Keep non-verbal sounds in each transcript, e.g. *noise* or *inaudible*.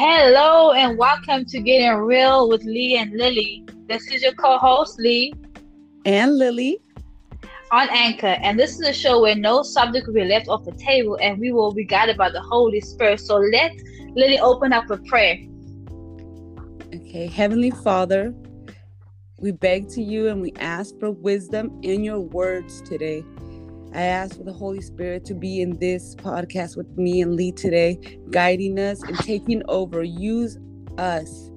Hello and welcome to Getting Real with Lee and Lily. This is your co-host Lee and Lily on Anchor, and this is a show where no subject will be left off the table, and we will be guided by the Holy Spirit. So let Lily open up with prayer. Okay, Heavenly Father, we beg to you and we ask for wisdom in your words today. I ask for the Holy Spirit to be in this podcast with me and Lee today, guiding us and taking over. Use us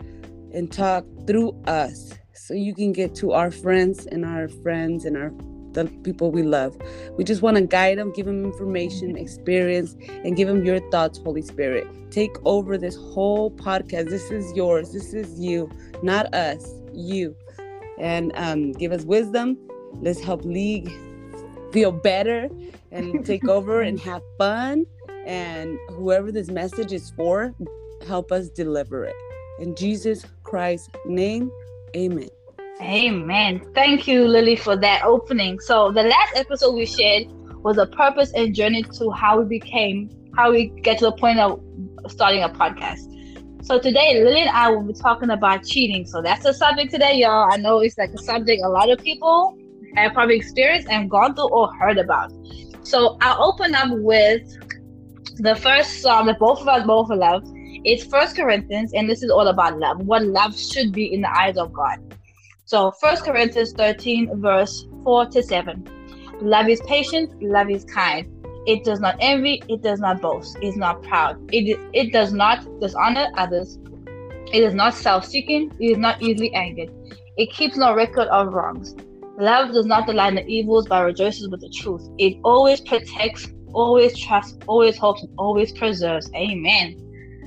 and talk through us so you can get to our friends and our friends and our the people we love. We just want to guide them, give them information, experience, and give them your thoughts, Holy Spirit. Take over this whole podcast. This is yours. This is you, not us, you. And um, give us wisdom. Let's help League feel better and *laughs* take over and have fun. And whoever this message is for, help us deliver it. In Jesus Christ's name, amen. Amen. Thank you, Lily, for that opening. So, the last episode we shared was a purpose and journey to how we became, how we get to the point of starting a podcast. So, today, Lily and I will be talking about cheating. So, that's the subject today, y'all. I know it's like a subject a lot of people have probably experienced and gone through or heard about. So I'll open up with the first psalm that both of us both love. It's First Corinthians, and this is all about love. What love should be in the eyes of God. So First Corinthians 13, verse 4 to 7. Love is patient, love is kind. It does not envy, it does not boast, it is not proud, it, it does not dishonor others, it is not self seeking, it is not easily angered, it keeps no record of wrongs. Love does not delight in the evils, but rejoices with the truth. It always protects, always trusts, always hopes, and always preserves. Amen.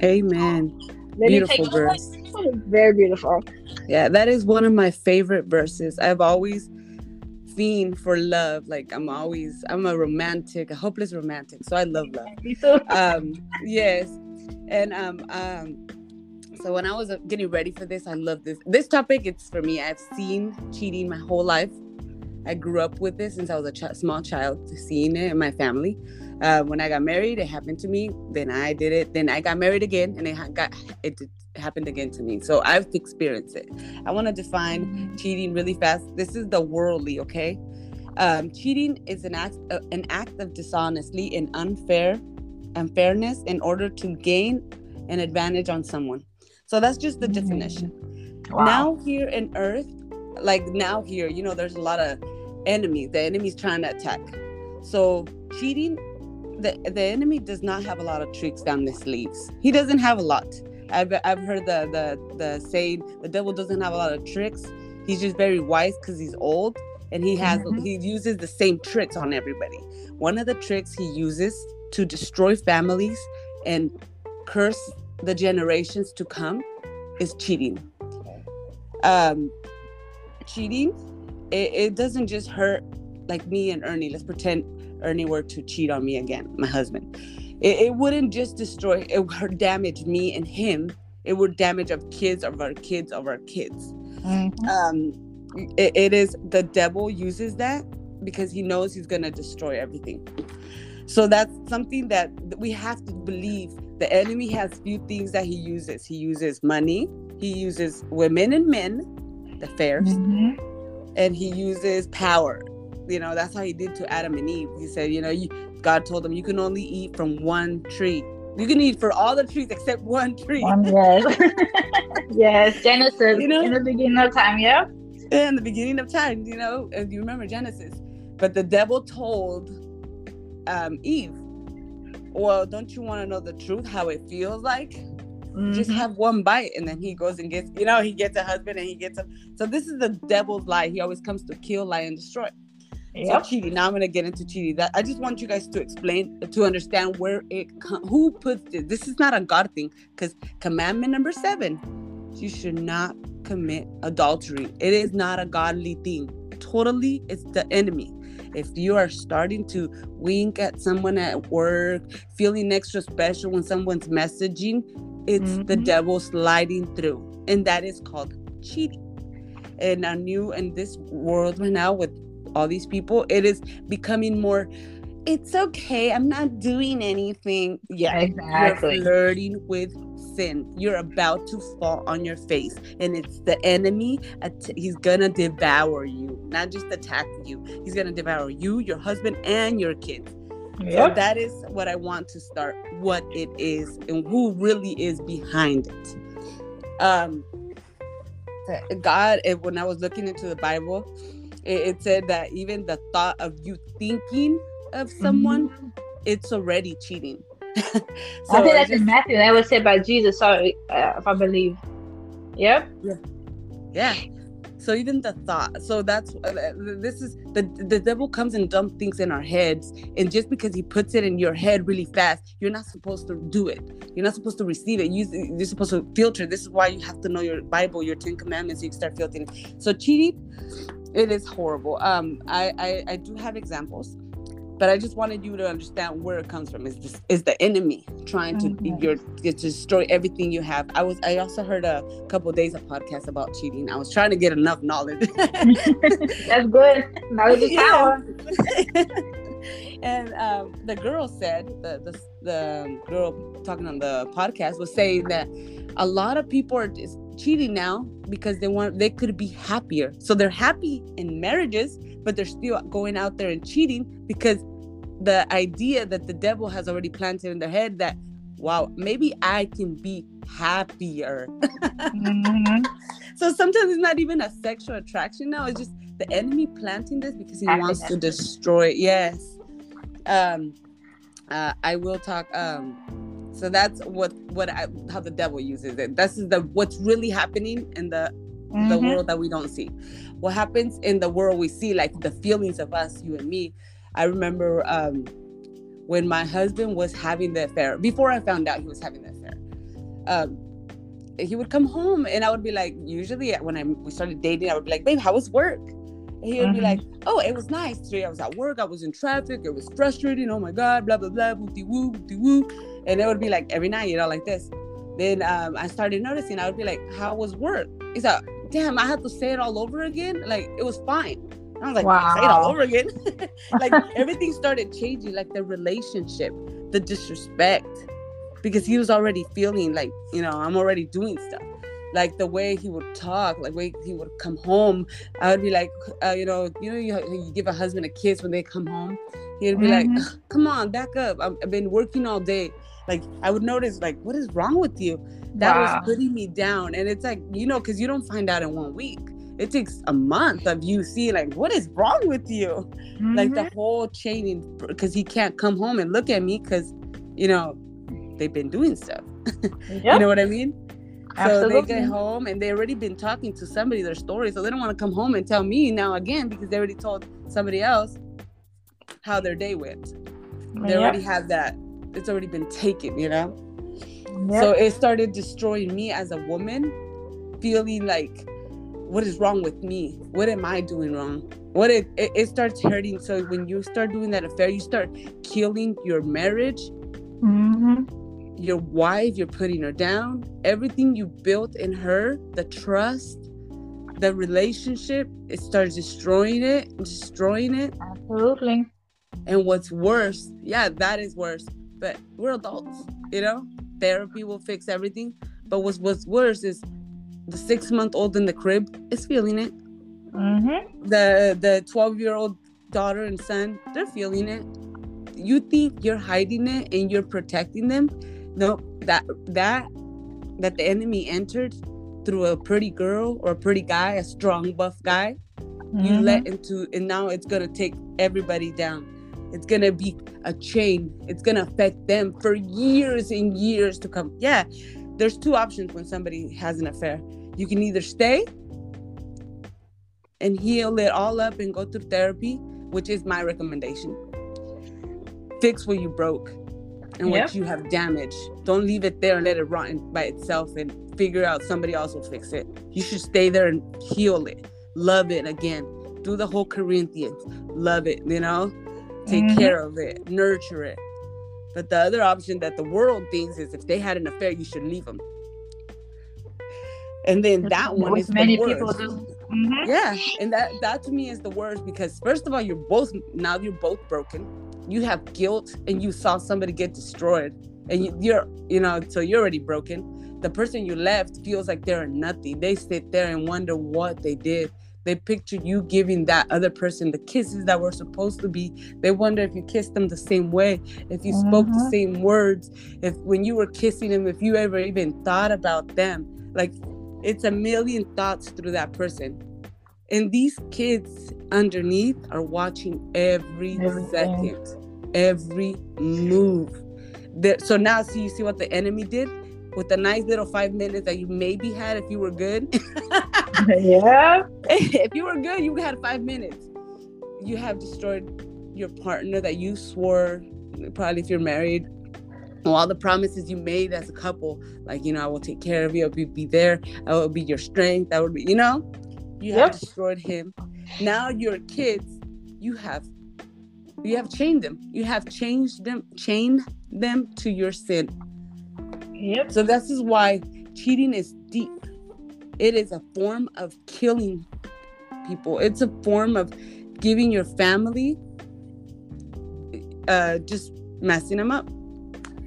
Amen. Let beautiful verse. Very beautiful. Yeah, that is one of my favorite verses. I've always fiend for love. Like I'm always, I'm a romantic, a hopeless romantic. So I love love. um, yes, and um, um, so when I was uh, getting ready for this, I love this. This topic, it's for me. I've seen cheating my whole life. I grew up with this since I was a ch- small child, seeing it in my family. Uh, when I got married, it happened to me. Then I did it. Then I got married again, and it ha- got it happened again to me. So I've experienced it. I want to define cheating really fast. This is the worldly, okay? Um, cheating is an act, uh, an act of dishonesty and unfair unfairness in order to gain an advantage on someone. So that's just the definition. Wow. Now here in Earth, like now here, you know, there's a lot of enemies. The enemy's trying to attack. So cheating, the the enemy does not have a lot of tricks down the sleeves. He doesn't have a lot. I've I've heard the the the saying the devil doesn't have a lot of tricks. He's just very wise because he's old and he has mm-hmm. he uses the same tricks on everybody. One of the tricks he uses to destroy families and curse the generations to come is cheating. Um, cheating, it, it doesn't just hurt like me and Ernie. Let's pretend Ernie were to cheat on me again, my husband. It, it wouldn't just destroy, it would damage me and him. It would damage of kids of our kids of our kids. Mm-hmm. Um, it, it is the devil uses that because he knows he's gonna destroy everything. So that's something that we have to believe. The enemy has few things that he uses. He uses money. He uses women and men, the fairs, mm-hmm. and he uses power. You know, that's how he did to Adam and Eve. He said, you know, you, God told them you can only eat from one tree. You can eat for all the trees except one tree. One, yes. *laughs* yes, Genesis. You know, in the beginning of time, yeah. In the beginning of time, you know, and you remember Genesis. But the devil told um, Eve, well, don't you want to know the truth, how it feels like? Mm-hmm. Just have one bite, and then he goes and gets, you know, he gets a husband and he gets a. So this is the devil's lie. He always comes to kill, lie, and destroy. Yep. So cheating. Now I'm gonna get into cheating. That I just want you guys to explain to understand where it who puts it. This is not a God thing because commandment number seven, you should not commit adultery. It is not a godly thing. Totally, it's the enemy if you are starting to wink at someone at work, feeling extra special when someone's messaging, it's mm-hmm. the devil sliding through. And that is called cheating. And I knew in this world right now with all these people, it is becoming more it's okay. I'm not doing anything. Yeah, exactly. You're flirting with sin, you're about to fall on your face. And it's the enemy. He's to devour you, not just attack you. He's to devour you, your husband, and your kids. Yep. So that is what I want to start what it is and who really is behind it. Um, God, when I was looking into the Bible, it, it said that even the thought of you thinking of someone, mm-hmm. it's already cheating. *laughs* so I think that's just, in Matthew. That was said by Jesus. Sorry, uh, if I believe. Yep. Yeah. Yeah. So even the thought. So that's uh, this is the the devil comes and dumps things in our heads, and just because he puts it in your head really fast, you're not supposed to do it. You're not supposed to receive it. You, you're supposed to filter. This is why you have to know your Bible, your Ten Commandments. So you can start filtering. So cheating, it is horrible. Um, I I, I do have examples but I just wanted you to understand where it comes from. Is this is the enemy trying to mm-hmm. your to destroy everything you have? I was I also heard a couple of days of podcast about cheating. I was trying to get enough knowledge. *laughs* That's good. Knowledge is power. *laughs* and um, the girl said the, the the girl talking on the podcast was saying that a lot of people are just cheating now because they want they could be happier. So they're happy in marriages, but they're still going out there and cheating because the idea that the devil has already planted in their head that wow maybe i can be happier. Mm-hmm. *laughs* so sometimes it's not even a sexual attraction now it's just the enemy planting this because he wants to destroy yes. Um uh i will talk um so that's what what I, how the devil uses it. This is the what's really happening in the mm-hmm. the world that we don't see what happens in the world we see like the feelings of us you and me I remember um, when my husband was having the affair, before I found out he was having the affair, um, he would come home and I would be like, usually when I we started dating, I would be like, babe, how was work? And he would mm-hmm. be like, oh, it was nice. Today I was at work, I was in traffic, it was frustrating. Oh my God, blah, blah, blah, woo woo, woo. And it would be like every night, you know, like this. Then um, I started noticing, I would be like, how was work? He's like, damn, I had to say it all over again. Like, it was fine. I was like, wow. say it all over again. *laughs* like everything started changing, like the relationship, the disrespect, because he was already feeling like, you know, I'm already doing stuff. Like the way he would talk, like way he would come home, I would be like, uh, you know, you know, you, you, give a husband a kiss when they come home. He'd be mm-hmm. like, "Come on, back up! I've, I've been working all day." Like I would notice, like, what is wrong with you? That wow. was putting me down, and it's like, you know, because you don't find out in one week it takes a month of you seeing, like what is wrong with you mm-hmm. like the mm-hmm. whole chaining because he can't come home and look at me because you know they've been doing stuff yep. *laughs* you know what i mean Absolutely. so they get home and they already been talking to somebody their story so they don't want to come home and tell me now again because they already told somebody else how their day went they yep. already have that it's already been taken you know yep. so it started destroying me as a woman feeling like what is wrong with me? What am I doing wrong? What it, it, it starts hurting. So when you start doing that affair, you start killing your marriage, mm-hmm. your wife, you're putting her down. Everything you built in her, the trust, the relationship, it starts destroying it, destroying it. Absolutely. And what's worse, yeah, that is worse. But we're adults, you know. Therapy will fix everything. But what's what's worse is the six month old in the crib is feeling it. Mm-hmm. The the twelve year old daughter and son they're feeling it. You think you're hiding it and you're protecting them? No, that that that the enemy entered through a pretty girl or a pretty guy, a strong buff guy. Mm-hmm. You let into and now it's gonna take everybody down. It's gonna be a chain. It's gonna affect them for years and years to come. Yeah, there's two options when somebody has an affair. You can either stay and heal it all up and go through therapy, which is my recommendation. Fix what you broke and yep. what you have damaged. Don't leave it there and let it rot by itself and figure out somebody else will fix it. You should stay there and heal it, love it again. Do the whole Corinthians, love it, you know, take mm-hmm. care of it, nurture it. But the other option that the world thinks is if they had an affair, you should leave them. And then that one is many the worst. people do. Mm-hmm. Yeah, and that that to me is the worst because first of all, you're both now you're both broken. You have guilt, and you saw somebody get destroyed, and you, you're you know so you're already broken the person you left feels like they're nothing they sit there and wonder what they did they picture you giving that other person the kisses that were supposed to be they wonder if you kissed them the same way if you mm-hmm. spoke the mm-hmm. same words if when you were kissing them if you ever even thought about them like it's a million thoughts through that person and these kids underneath are watching every Everything. second every move so now see you see what the enemy did with the nice little five minutes that you maybe had if you were good. *laughs* yeah. if you were good, you had five minutes. You have destroyed your partner that you swore, probably if you're married, all the promises you made as a couple, like, you know, I will take care of you, I'll be, be there, I will be your strength, I will be, you know, you yep. have destroyed him. Now your kids, you have you have chained them. You have changed them, chained them to your sin. Yep. So this is why cheating is deep. It is a form of killing people. It's a form of giving your family uh just messing them up.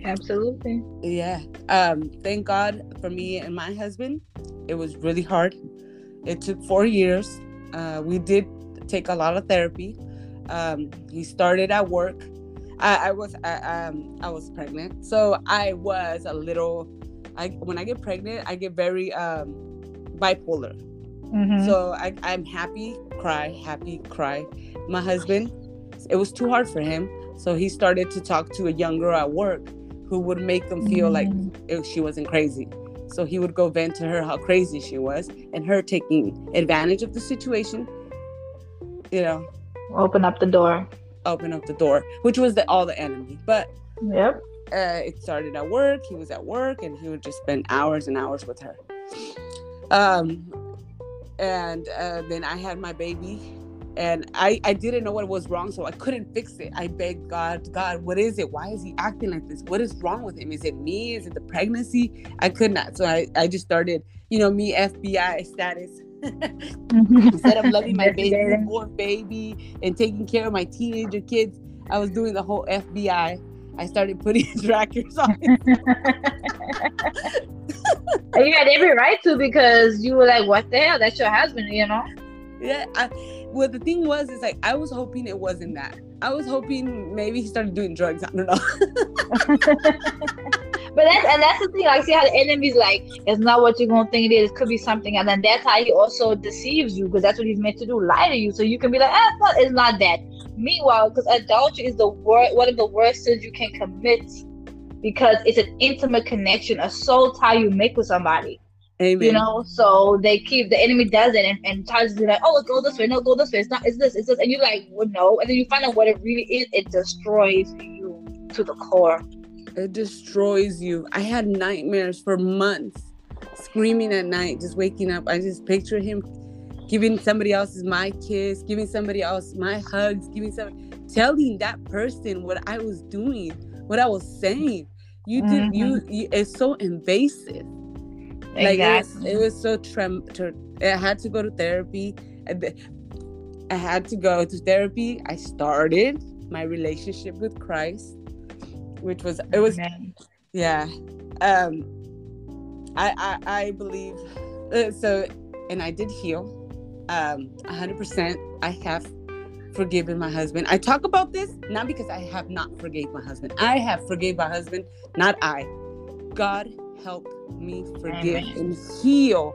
Absolutely. Yeah. Um thank God for me and my husband. It was really hard. It took 4 years. Uh we did take a lot of therapy. Um he started at work I, I was I, um I was pregnant, so I was a little. I when I get pregnant, I get very um bipolar. Mm-hmm. So I, I'm happy, cry, happy, cry. My husband, it was too hard for him, so he started to talk to a young girl at work who would make him feel mm-hmm. like it, she wasn't crazy. So he would go vent to her how crazy she was, and her taking advantage of the situation. You know, open up the door open up the door, which was the all the enemy. But yep, uh, it started at work. He was at work, and he would just spend hours and hours with her. Um, and uh, then I had my baby, and I I didn't know what was wrong, so I couldn't fix it. I begged God, God, what is it? Why is he acting like this? What is wrong with him? Is it me? Is it the pregnancy? I could not. So I I just started, you know, me FBI status Mm-hmm. Instead of *laughs* loving my baby, born baby, and taking care of my teenager kids, I was doing the whole FBI. I started putting *laughs* trackers on. you had every right to because you were like, "What the hell? That's your husband," you know. Yeah. I, well, the thing was, is like I was hoping it wasn't that. I was hoping maybe he started doing drugs. I don't know. *laughs* But that's and that's the thing. Like, see how the enemy's like, it's not what you're gonna think it is. It could be something, and then that's how he also deceives you because that's what he's meant to do, lie to you. So you can be like, ah, it's not, it's not that. Meanwhile, because adultery is the worst, one of the worst sins you can commit, because it's an intimate connection, a soul tie you make with somebody. Amen. You know, so they keep the enemy does it and, and tries to be like, oh, go this way, no, go this way. It's not, it's this, it's this, and you're like, well, no, and then you find out what it really is. It destroys you to the core. It destroys you. I had nightmares for months, screaming at night, just waking up. I just picture him giving somebody else's my kiss, giving somebody else my hugs, giving some telling that person what I was doing, what I was saying. You did mm-hmm. you, you, it's so invasive. Exactly. Like it was, it was so trem I had to go to therapy. I had to go to therapy. I started my relationship with Christ which was it was Amen. yeah. Um I, I i believe uh, so and i did heal. Um 100% i have forgiven my husband. I talk about this not because i have not forgave my husband. I have forgave my husband not i. God help me forgive Amen. and heal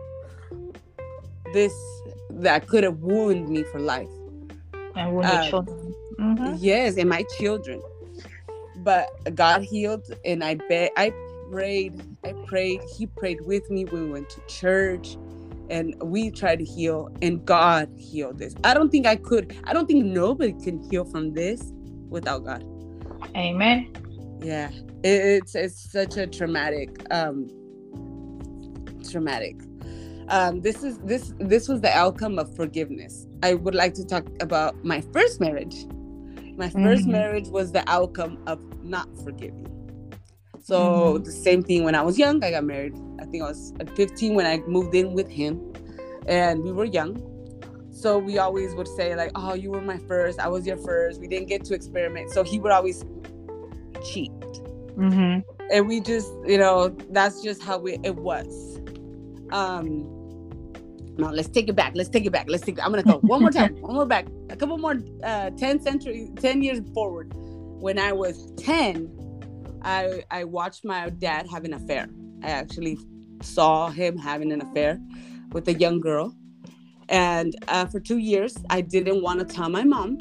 this that could have wounded me for life. And wounded um, children. Mm-hmm. yes and my children but God healed, and I bet I prayed. I prayed. He prayed with me. We went to church, and we tried to heal, and God healed this. I don't think I could. I don't think nobody can heal from this without God. Amen. Yeah, it's it's such a traumatic, um, traumatic. Um, this is this this was the outcome of forgiveness. I would like to talk about my first marriage. My 1st mm-hmm. marriage was the outcome of not forgiving. So mm-hmm. the same thing when I was young, I got married. I think I was 15 when I moved in with him, and we were young. So we always would say like, "Oh, you were my first. I was your first. We didn't get to experiment." So he would always cheat. Mm-hmm. and we just you know that's just how we it was um no let's take it back let's take it back let's take it, i'm gonna go one more time *laughs* one more back a couple more uh 10 century 10 years forward when i was 10 i i watched my dad have an affair. I actually saw him having an affair with a young girl. And uh, for two years i didn't want to tell my mom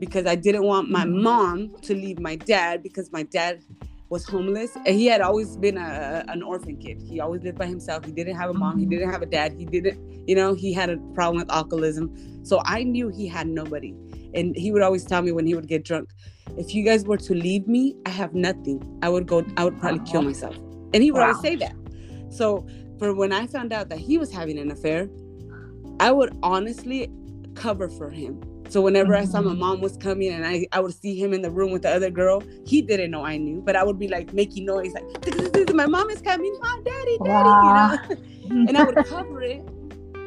because i didn't want my mom to leave my dad because my dad was homeless. He had always been a, an orphan kid. He always lived by himself. He didn't have a mom. He didn't have a dad. He didn't you know he had a problem with alcoholism. So i knew he had nobody and he would always tell me when he would get drunk if you guys were to leave me i have nothing i would go i would probably kill myself and he would wow. always say that so for when i found out that he was having an affair i would honestly cover for him so whenever mm-hmm. I saw my mm-hmm. mom was coming and I, I would see him in the room with the other girl, he didn't know I knew, but I would be like making noise like my mom is coming, mom, daddy, daddy, wow. you know. *laughs* and I would cover it.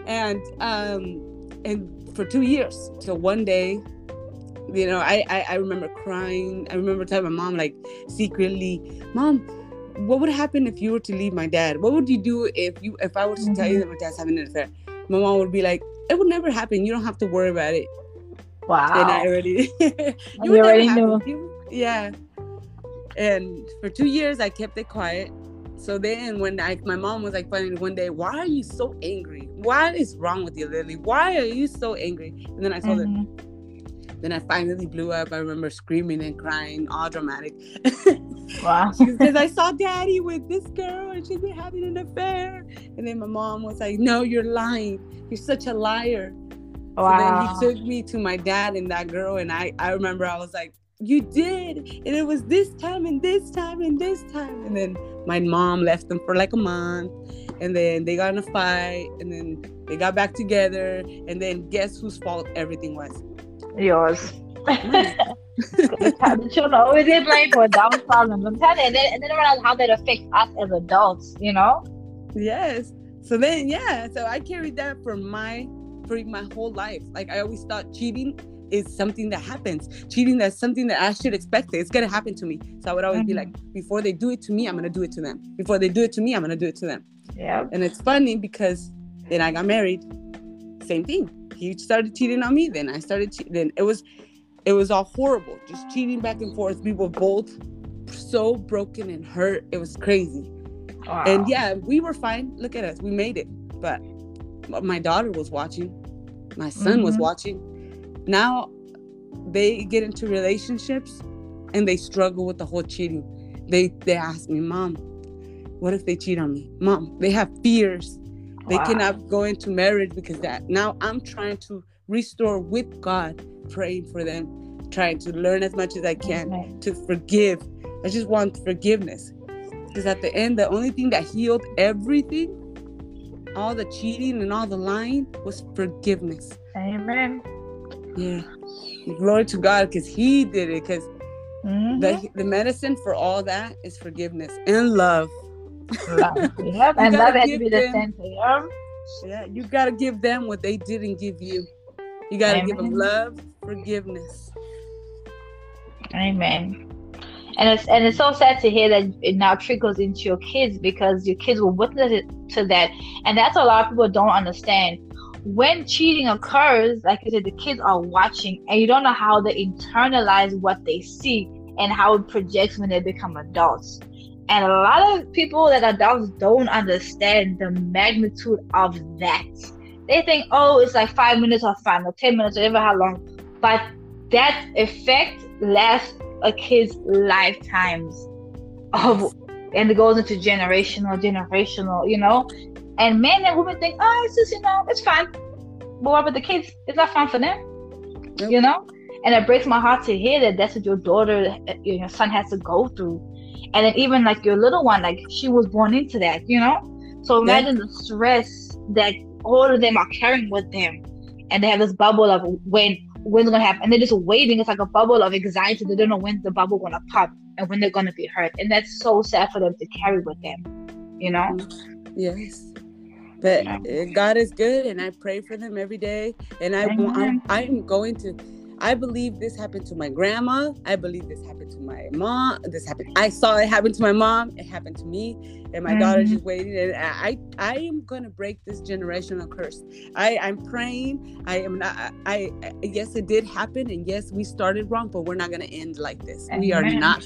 And um and for two years. So one day, you know, I, I, I remember crying. I remember telling my mom like secretly, Mom, what would happen if you were to leave my dad? What would you do if you if I were to mm-hmm. tell you mm-hmm. that my dad's having an affair? My mom would be like, It would never happen. You don't have to worry about it. Wow. And I already *laughs* you, you already knew. yeah. And for two years I kept it quiet. So then when I my mom was like finally one day, why are you so angry? What is wrong with you, Lily? Why are you so angry? And then I told mm-hmm. her then I finally blew up. I remember screaming and crying, all dramatic. Wow. *laughs* Because I saw daddy with this girl and she's been having an affair. And then my mom was like, No, you're lying. You're such a liar. Wow. So then he took me to my dad and that girl, and I I remember I was like, "You did," and it was this time and this time and this time, and then my mom left them for like a month, and then they got in a fight, and then they got back together, and then guess whose fault everything was? Yours. *laughs* the children always get blamed for adult problems. I'm telling you, and then, and then realize how that affects us as adults, you know? Yes. So then, yeah. So I carried that for my for my whole life. Like I always thought cheating is something that happens. Cheating that's something that I should expect. It's gonna happen to me. So I would always mm-hmm. be like, before they do it to me, I'm gonna do it to them. Before they do it to me, I'm gonna do it to them. Yeah. And it's funny because then I got married. Same thing. He started cheating on me. Then I started. cheating. then it was, it was all horrible. Just cheating back and forth. We were both so broken and hurt. It was crazy. Wow. And yeah, we were fine. Look at us. We made it. But my daughter was watching my son mm-hmm. was watching now they get into relationships and they struggle with the whole cheating they they ask me mom what if they cheat on me mom they have fears they wow. cannot go into marriage because that now i'm trying to restore with god praying for them trying to learn as much as i can to forgive i just want forgiveness because at the end the only thing that healed everything all the cheating and all the lying was forgiveness. Amen. Yeah. Glory to God because He did it. Because mm-hmm. the, the medicine for all that is forgiveness and love. *laughs* Love. Yep. and love has to be the center. Yeah. yeah. You got to give them what they didn't give you. You got to give them love, forgiveness. Amen and it's and it's so sad to hear that it now trickles into your kids because your kids will witness it to that and that's a lot of people don't understand when cheating occurs like i said the kids are watching and you don't know how they internalize what they see and how it projects when they become adults and a lot of people that are adults don't understand the magnitude of that. They think oh it's like five minutes or five or ten minutes whatever how long. But that effect lasts a kid's lifetimes of and it goes into generational generational you know? And men and women think oh it's just you know it's fine but what about the kids? It's not fun for them yep. you know? And it breaks my heart to hear that that's what your daughter your son has to go through and then even like your little one like she was born into that you know? So imagine yep. the stress that all of them are carrying with them. And they have this bubble of when when's gonna happen? And they're just waiting. It's like a bubble of anxiety. They don't know when the bubble gonna pop and when they're gonna be hurt. And that's so sad for them to carry with them you know? Yes. But yeah. Eh, god is good and i pray for them every day. And i i'm, I'm going to I believe this happened to my grandma. I believe this happened to my mom. This happened. I saw it happen to my mom. It happened to me, and my mm-hmm. daughter just waiting. And I, I am gonna break this generational curse. I, I'm praying. I am not. I, I yes, it did happen, and yes, we started wrong, but we're not gonna end like this. Amen. We are not.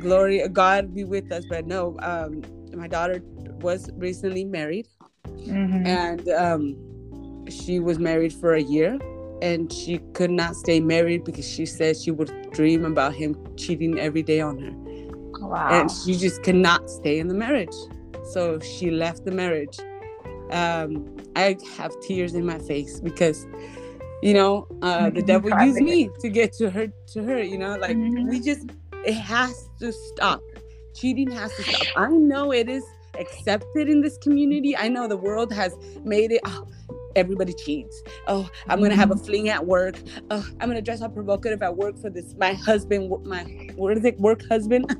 Glory, God be with us. But no, um, my daughter was recently married, mm-hmm. and um, she was married for a year and she could not stay married because she said she would dream about him cheating every day on her. Wow. And she just cannot stay in the marriage. So she left the marriage. Um, I have tears in my face because, you know, uh, the devil used me to get to her. To her, you know, like mm-hmm. we just it has to stop. Cheating has to stop. I know it is accepted in this community. I know the world has made it. Oh, everybody cheats. Oh, I'm gonna have a mm-hmm. fling at work. Oh, I'm gonna dress up provocative at work for this. My husband, my what is it? Work husband.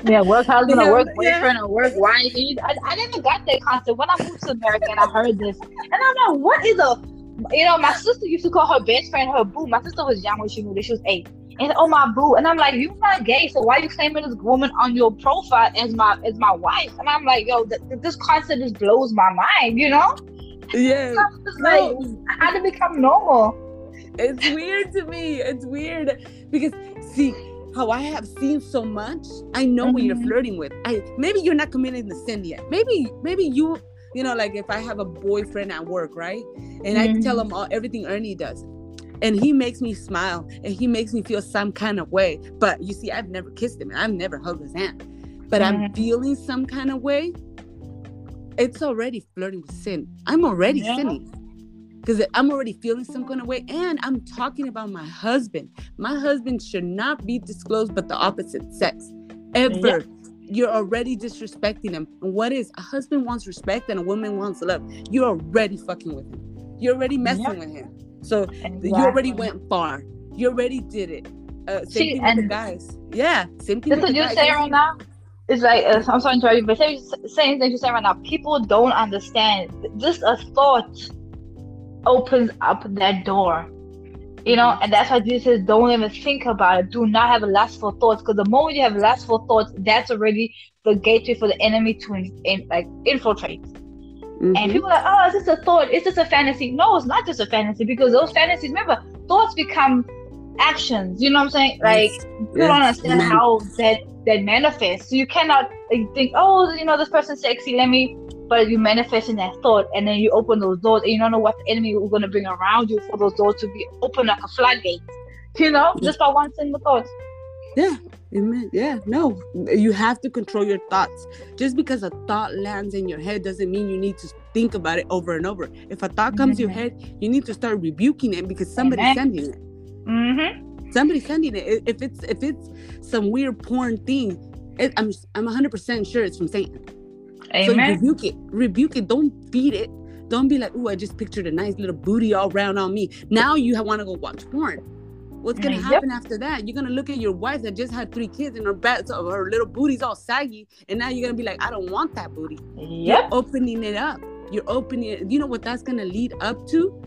*laughs* yeah, work husband yeah, or work boyfriend yeah. or work wife. I, I never got that concept when I moved to America and I heard this, and I'm like, what is a you know, my sister used to call her best friend her boo. My sister was young when she moved. She was eight. And oh my boo. And I'm like, you're not gay, so why are you claiming this woman on your profile as my as my wife? And I'm like, yo, th- this concept just blows my mind, you know? Yeah. like, no. how to become normal? It's weird to me. It's weird because see how I have seen so much. I know mm-hmm. what you're flirting with. I maybe you're not committing the sin yet. Maybe maybe you you know like if I have a boyfriend at work, right? And mm-hmm. I tell mm-hmm. him all everything Ernie does. And he makes me smile and he makes me feel some kind of way. But you see, I've never kissed him and I've never hugged his hand. But mm-hmm. I'm feeling some kind of way it's already flirting with sin. I'm already yeah. sinning because I'm already feeling some kind of way. And I'm talking about my husband. My husband should not be disclosed, but the opposite sex ever. Yeah. You're already disrespecting him. And what is a husband wants respect and a woman wants love? You're already fucking with him. You're already messing yeah. with him. So exactly. you already went far. You already did it. Uh, same See, thing with the guys. Yeah, same thing. That's what you're saying right now it's like uh, I'm sorry to interrupt you, but same, same thing you say right now. People don't understand. Just a thought opens up that door, you know, and that's why Jesus says, "Don't even think about it. Do not have a lustful thoughts, because the moment you have lustful thoughts, that's already the gateway for the enemy to in, in, like infiltrate." Mm-hmm. And people are like, "Oh, it's just a thought. It's just a fantasy." No, it's not just a fantasy because those fantasies. Remember, thoughts become actions. You know what I'm saying? Like yes. you yes. don't understand how that that manifests. So you cannot think, oh, you know, this person's sexy. Let me. But you manifest in that thought, and then you open those doors, and you don't know what the enemy is going to bring around you for those doors to be open like a floodgate. You know, yeah. just by one single thought. Yeah, Amen. Yeah, no, you have to control your thoughts. Just because a thought lands in your head doesn't mean you need to think about it over and over. If a thought comes mm-hmm. to your head, you need to start rebuking it because somebody's Amen. sending it. Mm-hmm. Somebody's sending it. If it's if it's some weird porn thing, it, I'm I'm 100 percent sure it's from Satan. Amen. So rebuke it. Rebuke it. Don't feed it. Don't be like, oh, I just pictured a nice little booty all round on me. Now you want to go watch porn. What's gonna happen yep. after that? You're gonna look at your wife that just had three kids and her back, so her little booty's all saggy, and now you're gonna be like, I don't want that booty. Yep. You're opening it up. You're opening it. You know what that's gonna lead up to?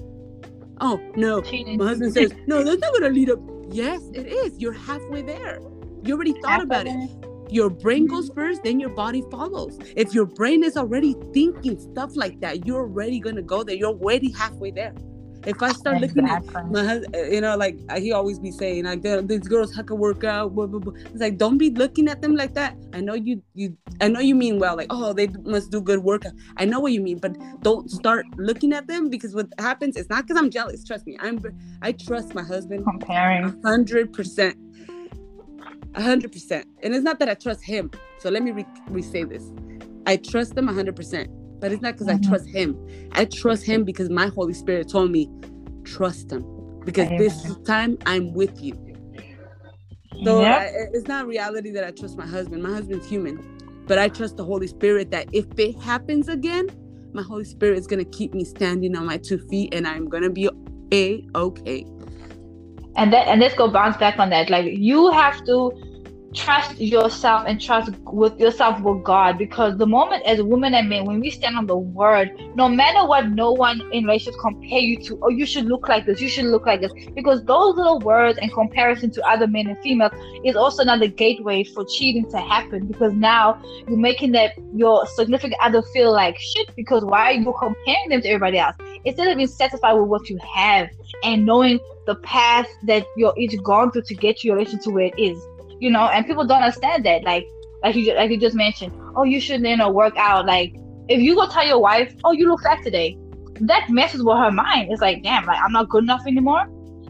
Oh no, my husband says, no, that's not gonna lead up. Yes, it is. You're halfway there. You already thought about it. Your brain goes first, then your body follows. If your brain is already thinking stuff like that, you're already gonna go there. You're already halfway there. If I start looking at my husband, uh, you know, like he always be saying, like these girls have to work out. Blah, blah, blah. It's like don't be looking at them like that. I know you, you, I know you mean well. Like oh, they must do good work. I know what you mean, but don't start looking at them because what happens is not because I'm jealous. Trust me, I'm, I trust my husband. Comparing, hundred percent, hundred percent. And it's not that I trust him. So let me re- re-say this. I trust hundred percent but it's not because mm-hmm. I trust him. I trust him because my Holy Spirit told me, trust him. Because this time I'm with you. So yep. I, it's not reality that I trust my husband. My husband's human. But I trust the Holy Spirit that if it happens again, my Holy Spirit is going to keep me standing on my two feet and I'm going to be a okay. And that and let's go bounce back on that. Like you have to trust yourself and trust with yourself with God because the moment as women and men when we stand on the word no matter what no one in relationships compare you to oh you should look like this you should look like this because those little words and comparison to other men and females is also another gateway for cheating to happen because now you're making that your significant other feel like shit because why are you comparing them to everybody else? Instead of being satisfied with what you have and knowing the path that you're each gone through to get your relation to where it is you know, and people don't understand that. Like, like you, like you just mentioned, oh, you should, you know, work out. Like, if you go tell your wife, oh, you look fat today, that messes with her mind. It's like, damn, like I'm not good enough anymore.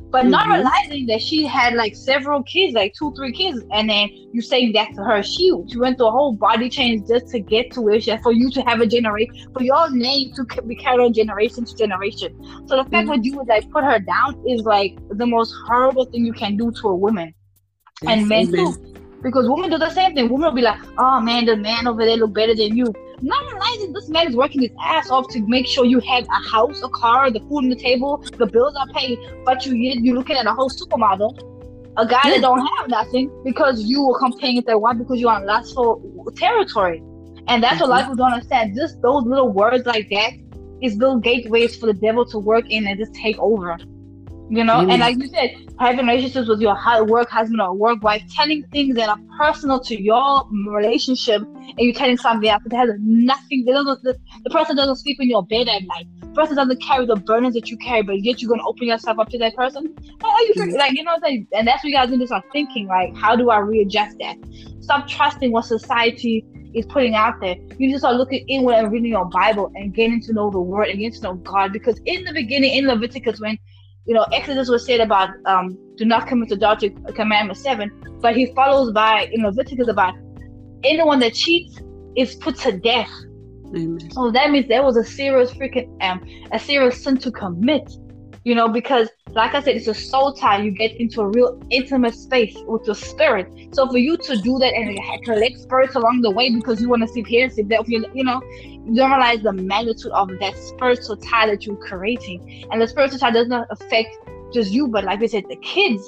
But mm-hmm. not realizing that she had like several kids, like two, three kids, and then you saying that to her, she she went through a whole body change just to get to where she is, for you to have a generation, for your name to be carried on generation to generation. So the fact mm-hmm. that you would like put her down is like the most horrible thing you can do to a woman and men too. Because women do the same thing. Women will be like, oh man, the man over there look better than you. Not realizing this man is working his ass off to make sure you have a house, a car, the food on the table, the bills are paid, but you you're looking at a whole supermodel, a guy that don't have nothing because you were comparing it to one because you're on lustful territory. And that's what a lot of people don't understand. Just those little words like that is little gateways for the devil to work in and just take over you know and like you said having relationships with your work husband or work wife telling things that are personal to your relationship and you're telling somebody else that has nothing the, the person doesn't sleep in your bed at night the person doesn't carry the burdens that you carry but yet you're gonna open yourself up to that person how are you mm-hmm. like you know what I'm saying and that's what you guys need to start thinking like how do I readjust that stop trusting what society is putting out there. You just start looking inward and reading your Bible and getting to know the Word and getting to know God. Because in the beginning, in Leviticus, when you know, Exodus was said about um, do not commit adultery, commandment seven, but he follows by in Leviticus about anyone that cheats is put to death. Amen. So that means there was a serious freaking um a serious sin to commit you know, because like I said, it's a soul tie. You get into a real intimate space with your spirit. So for you to do that and collect spirits along the way because you want to see here, see that, you, you know, you don't realize the magnitude of that spiritual tie that you're creating. And the spiritual tie does not affect just you, but like I said, the kids.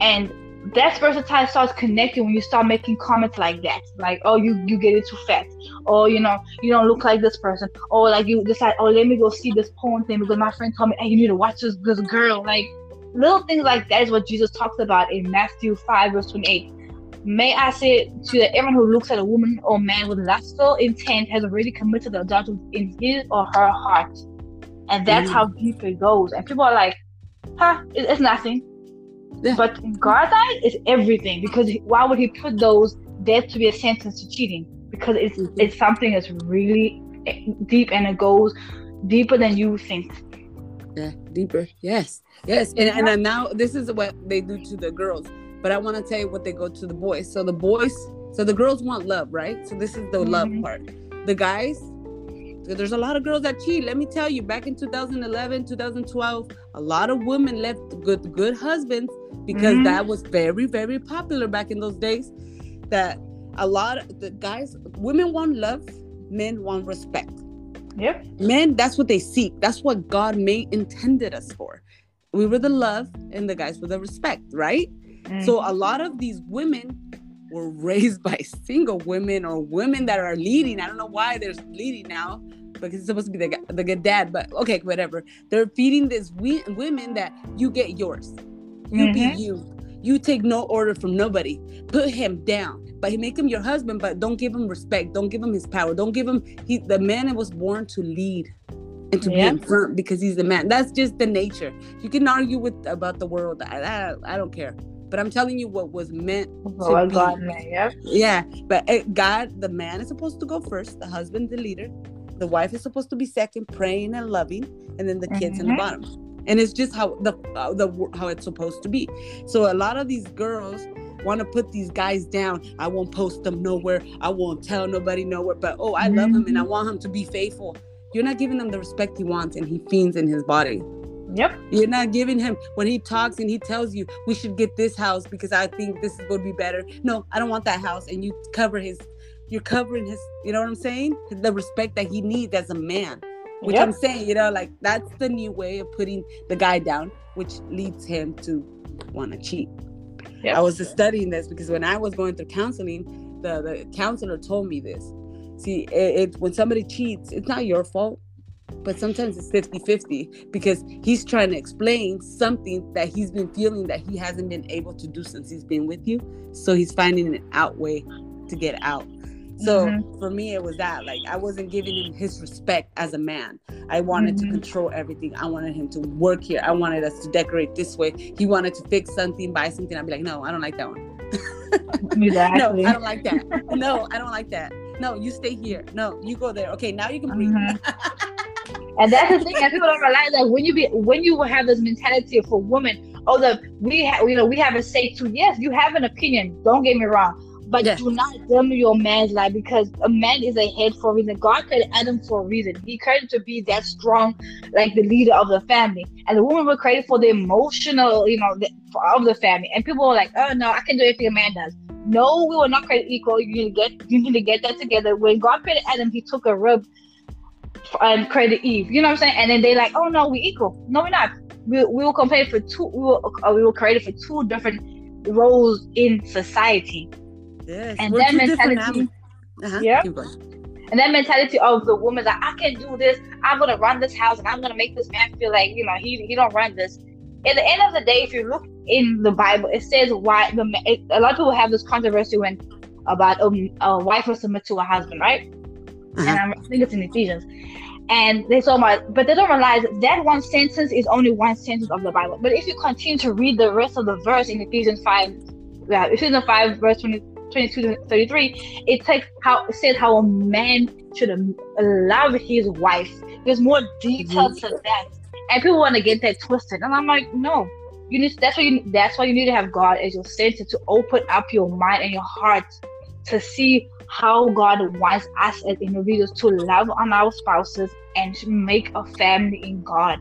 And that spiritual tie starts connecting when you start making comments like that. Like oh you you get it too fat or you know you don't look like this person. Or like you decide oh let me go see this porn thing because my friend told me hey you need to watch this, this girl. Like little things like that is what jesus talks about in matthew 5 verse 28 may i say to that everyone who looks at a woman or man with lustful intent has already committed adultery in his or her heart. And that's mm. how deep it goes. And people are like huh it's nothing yeah. But in God's eyes, it's everything because why would He put those there to be a sentence to cheating? Because it's mm-hmm. it's something that's really deep and it goes deeper than you think. Yeah, deeper. Yes, yes. And yeah. and now this is what they do to the girls, but I want to tell you what they go to the boys. So the boys, so the girls want love, right? So this is the mm-hmm. love part. The guys, there's a lot of girls that cheat. Let me tell you, back in 2011, 2012, a lot of women left good good husbands because mm-hmm. that was very very popular back in those days. That a lot of the guys, women want love, men want respect. Yep. Men, that's what they seek. That's what God made intended us for. We were the love, and the guys were the respect, right? Mm-hmm. So a lot of these women were *laughs* raised by single women or women that are leading. I don't know why they're leading now because it's supposed to be the, the good dad, but okay, whatever. They're feeding this we, women that you get yours. You mm-hmm. be you. You take no order from nobody. Put him down, but he make him your husband, but don't give him respect. Don't give him his power. Don't give him he the man that was born to lead and to yeah. be in front because he's the man. That's just the nature. You can argue with about the world. I, I, I don't care but I'm telling you what was meant oh, to be. God meant, yeah. Yeah, but it, God, the man is supposed to go first, the husband, the leader. The wife is supposed to be second, praying and loving, and then the kids mm-hmm. in the mm-hmm. bottom. And it's just how the uh, the how it's supposed to be. So a lot of these girls want to put these guys down. I won't post them nowhere. I won't tell nobody nowhere. But oh, I mm-hmm. love him and I mm-hmm. want him to be faithful. You're not giving him the respect he wants, and he fiends in his body. Yep. You're not giving him when he talks and he tells you we should get this house because I think this is going to be better. No, I don't want that house. And you cover his, you're covering his, you know what I'm saying? The respect that he needs as a man. Which yep. I'm saying, you know, like that's the new way of putting the guy down, which leads him to want to cheat. Yep. I was studying this because when I was going through counseling, the, the counselor told me this. See, it, it when somebody cheats, it's not your fault, but sometimes it's 50-50 because he's trying to explain something that he's been feeling that he hasn't been able to do since he's been with you. So he's finding an out way to get out. So mm-hmm. for me, it was that like I wasn't giving him his respect as a man. I wanted mm-hmm. to control everything. I wanted him to work here. I wanted us to decorate this way. He wanted to fix something, buy something. I'd be like, no, I don't like that one. *laughs* no, I don't like that. No, I don't like that. No, you stay here. No, you go there. Okay, now you can breathe. Mm-hmm. *laughs* and that's the thing that people don't realize that when you be when you have this mentality for women, oh the we have you know we have a say too. Yes, you have an opinion. Don't get me wrong but yes. do not dim your man's life because a man is a head for a reason. God created Adam for a reason. He created to be that strong, like the leader of the family. And the woman was created for the emotional, you know, the, of the family. And people are like, oh no, I can do everything a man does. No, we were not created equal. You need to get you need to get that together. When God created Adam, he took a rib and created Eve. You know what I'm saying? And then they're like, oh no, we're equal. No, we're not. We, we were compared for two. We were, uh, we were created for two different roles in society. Yes. And that mentality. Uh-huh. Yeah. And that mentality of the woman that I can do this, I'm gonna run this house and I'm gonna make this man feel like, you know, he he don't run this. At the end of the day, if you look in the Bible, it says why the it, a lot of people have this controversy when about um, a wife will submit to a husband, right? Uh-huh. And I think it's in Ephesians. And they so much, but they don't realize that one sentence is only one sentence of the Bible. But if you continue to read the rest of the verse in Ephesians 5, yeah, Ephesians 5, verse 20, 22 to 33, it takes how it says how a man should love his wife. There's more details mm-hmm. to that. And people want to get that twisted. And I'm like, no. You need that's why you that's why you need to have God as your center to open up your mind and your heart to see how God wants us as individuals to love on our spouses and to make a family in God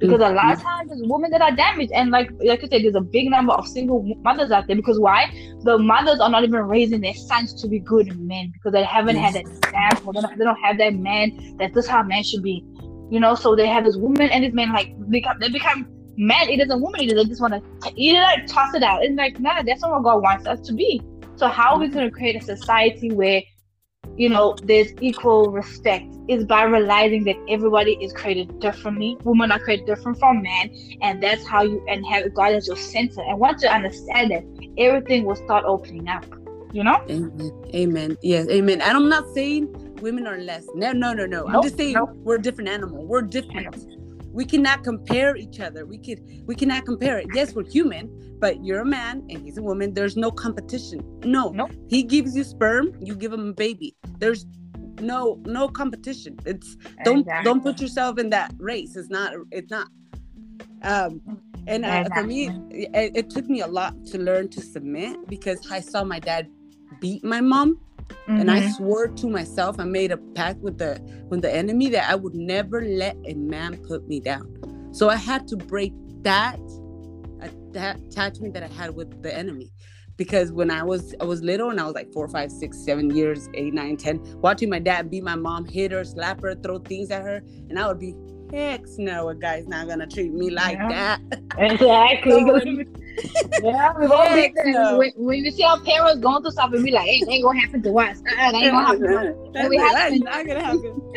because a lot of mm-hmm. times there's women that are damaged and like like you said there's a big number of single mothers out there because why? The mothers are not even raising their sons to be good men because they haven't yes. had that example. They don't, they don't have that man that this how man should be you know? So they have this woman and this man like become they become man it isn't woman it is they just want to eat it like toss it out. And like nah that's not what God wants us to be. So how are we going to create a society where you know, there's equal respect is by realizing that everybody is created differently. Women are created different from men, and that's how you and have God as your center. And once you understand that, everything will start opening up. You know? Amen. Amen. Yes, amen. And I'm not saying women are less. No, no, no, no. Nope, I'm just saying nope. we're a different animal. We're different we cannot compare each other. We could we cannot compare it. Yes we're human but you're a man and he's a woman. There's no competition. No. Nope. he gives you sperm you give him a baby. There's no no competition. It's don't exactly. don't put yourself in that race. It's not it's not um and uh, for me it, it took me a lot to learn to submit because i saw my dad beat my mom Mm-hmm. And I mm-hmm. swore to myself, I made a pact with the with the enemy that I would never let a man put me down. So I had to break that that attachment that I had with the enemy. Because when I was I was little and I was like four, five, six, seven years, eight, nine, ten, watching my dad beat my mom, hit her, slap her, throw things at her, and I would be heck no, a guy's not gonna treat me like yeah. that. Exactly. *laughs* *laughs* yeah, we all been no. when, when you see our parents going through something, we like, it ain't gonna happen to us. Uh, that ain't gonna happen. That's, that's not gonna happen.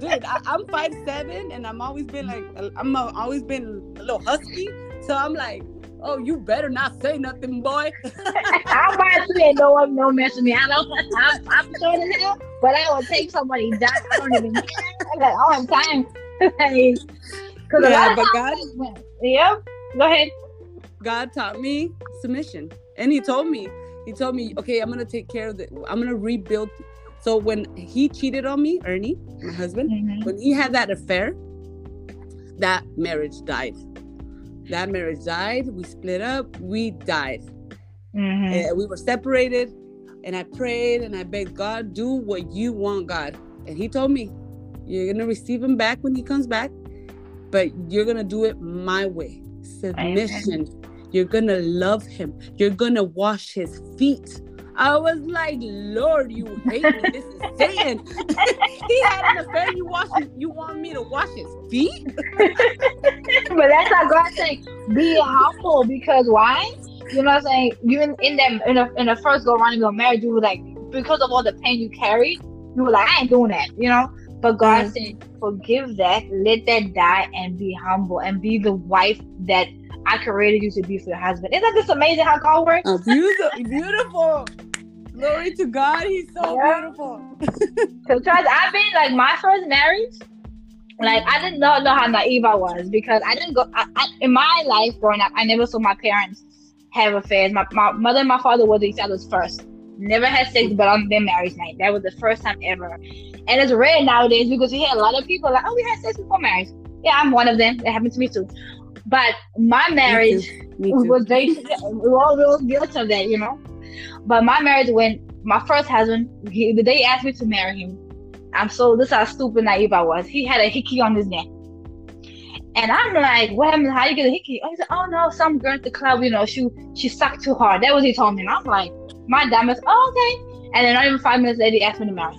Dude, I, am five seven, and I'm always been like, I'm always been a little husky. So I'm like, oh, you better not say nothing, boy. I'm about to say no one no mess with me. I don't. I'm, I'm short as hell, but I will take somebody that I don't even care. I'm *laughs* like, I don't time. like, yeah, but God. Yeah, go ahead. God taught me submission. And he told me, he told me, okay, I'm gonna take care of it. I'm gonna rebuild. So when he cheated on me, Ernie, my husband, mm-hmm. when he had that affair, that marriage died. That marriage died. We split up. We died. Mm-hmm. we were separated. And I prayed and I begged God, do what you want, God. And he told me, you're gonna receive him back when he comes back, but you're gonna do it my way. Submission. Amen. You're gonna love him. You're gonna wash his feet. I was like, Lord, you hate me. This is Satan. *laughs* he had an affair. You wash. You want me to wash his feet? *laughs* but that's how God saying, be humble because why? You know what I'm saying? You in, in them in the in the first go around and go married, you were like because of all the pain you carried, you were like, I ain't doing that, you know? But God mm-hmm. said, forgive that, let that die and be humble and be the wife that I created you to be for your husband. Isn't this amazing how God works? Oh, beautiful, beautiful. Glory to God, He's so yeah. beautiful. *laughs* Because I've been like my first marriage, like I did not know how naive I was because I didn't go I, I, in my life growing up. I never saw my parents have affairs. My, my mother and my father were each other's first. Never had sex, but on their marriage night. That was the first time ever. And it's rare nowadays because you hear a lot of people like, "Oh, we had sex before marriage." Yeah, I'm one of them. It happened to me too. But my marriage me too. Me too. was very we all real guilty of that, you know. But my marriage, when my first husband, he, the day he asked me to marry him, I'm so this is how stupid naive I was. He had a hickey on his neck. And I'm like, what happened? How you get a hickey? Oh, he said, oh no, some girl at the club, you know, she she sucked too hard. That was he told me. And I'm like, my diamonds, oh, okay. And then not even five minutes later, he asked me to marry.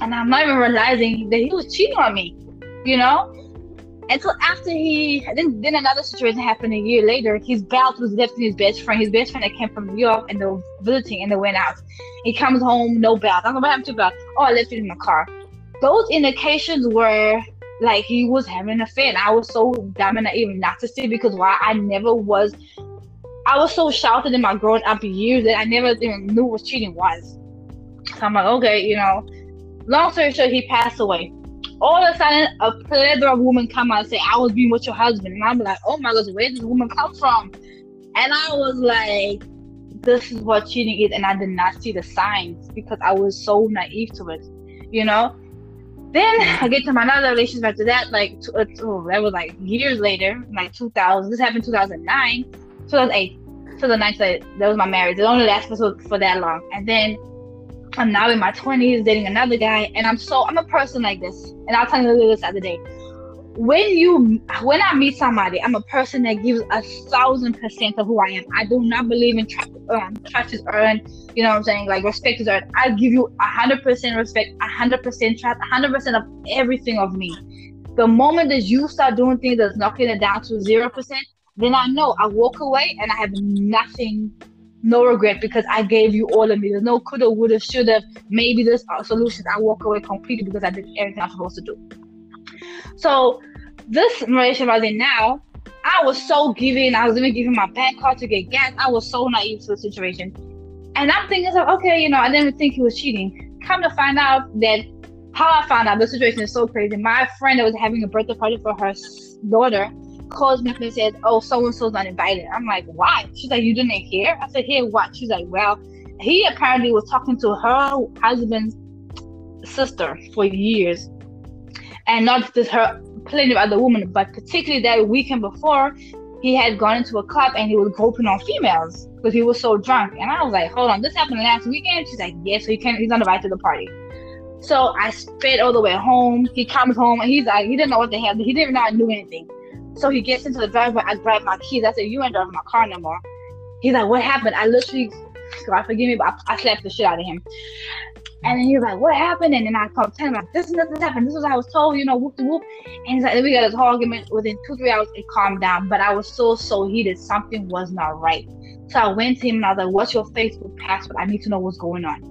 And I'm not even realizing that he was cheating on me, you know? Until after he, then, then another situation happened a year later. His belt was left in his best friend. His best friend that came from New York and they were visiting and they went out. He comes home, no belt. I'm like, what happened to belt? Oh, I left it in my car. Those indications were like he was having an affair. And I was so dumb and naive not to see because why I never was I was so sheltered in my growing up years that I never even knew what cheating was. So I'm like, okay, you know. Long story short, he passed away. All of a sudden, a plethora of women come out and say, I was being with your husband. And I'm like, oh my gosh, where did this woman come from? And I was like, this is what cheating is. And I did not see the signs because I was so naive to it, you know? Then mm-hmm. I get to my another relationship after that, like, uh, oh, that was like years later, like 2000. This happened 2009 2008 2009 so the night that was my marriage. It only lasted for, for that long. And then i'm now in my 20s dating another guy and i'm so i'm a person like this. And i'll tell you this the other day. When you when i meet somebody i'm a person that gives a thousand percent of who i am. I do not believe in trust, um, trust is earned. You know what i'm saying? Like respect is earned. I give you a hundred percent respect a hundred percent trust a hundred percent of everything of me. The moment that you start doing things that's knocking it down to zero percent then I know I walk away and I have nothing, no regret because I gave you all of me. There's no coulda, woulda, shoulda, maybe there's solutions. I walk away completely because I did everything I'm supposed to do. So this I was now, I was so giving. I was even giving my bank card to get gas. I was so naive to the situation. And I'm thinking, so, okay, you know, I didn't think he was cheating. Come to find out that how I found out the situation is so crazy. My friend that was having a birthday party for her daughter calls me up and says, "Oh, so and so's not invited." I'm like, "Why?" She's like, "You didn't hear?" I said, "Hear what?" She's like, "Well, he apparently was talking to her husband's sister for years, and not just her, plenty of other women, but particularly that weekend before." He had gone into a club and he was groping on females because he was so drunk. And I was like, hold on, this happened last weekend? She's like, yes, so he can't, he's not invited to the party. So I sped all the way home. He comes home and he's like, he didn't know what the hell. He didn't know I knew anything. So he gets into the driveway. I grab my keys. I said, "You ain't driving my car no more." He's like, "What happened?" I literally, God forgive me, but I, I slapped the shit out of him. And then he's like, "What happened?" And then I come tell him like, "This is nothing happened. This is what I was told." You know, whoop de whoop. And he's like, we got this whole argument. Within two three hours, it calmed down. But I was so so heated. Something was not right. So I went to him and I was like, "What's your Facebook password? I need to know what's going on."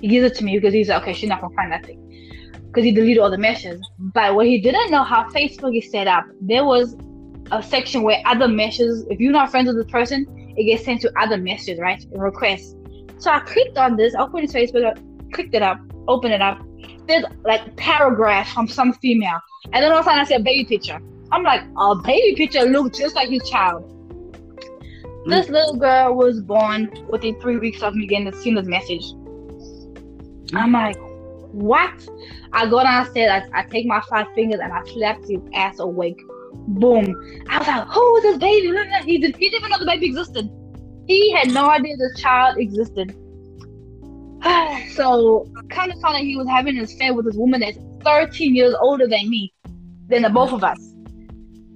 He gives it to me because he's like, "Okay, she's not gonna find nothing." Because he deleted all the messages. But what he didn't know how Facebook is set up, there was a section where other messages, if you're not friends with this person, it gets sent to other messages, right? Requests. So I clicked on this, I opened his Facebook, I clicked it up, opened it up. There's like paragraphs from some female. And then all of a sudden I see a baby picture. I'm like, a baby picture looks just like his child. Mm. This little girl was born within three weeks of me getting the this message. I'm like, what? I go downstairs, I, I take my five fingers and I slap his ass awake Boom. I was like, who is this baby? He, did, he didn't even know the baby existed. He had no idea the child existed. *sighs* so kind of found out he was having an affair with this woman that's 13 years older than me, than the both of us.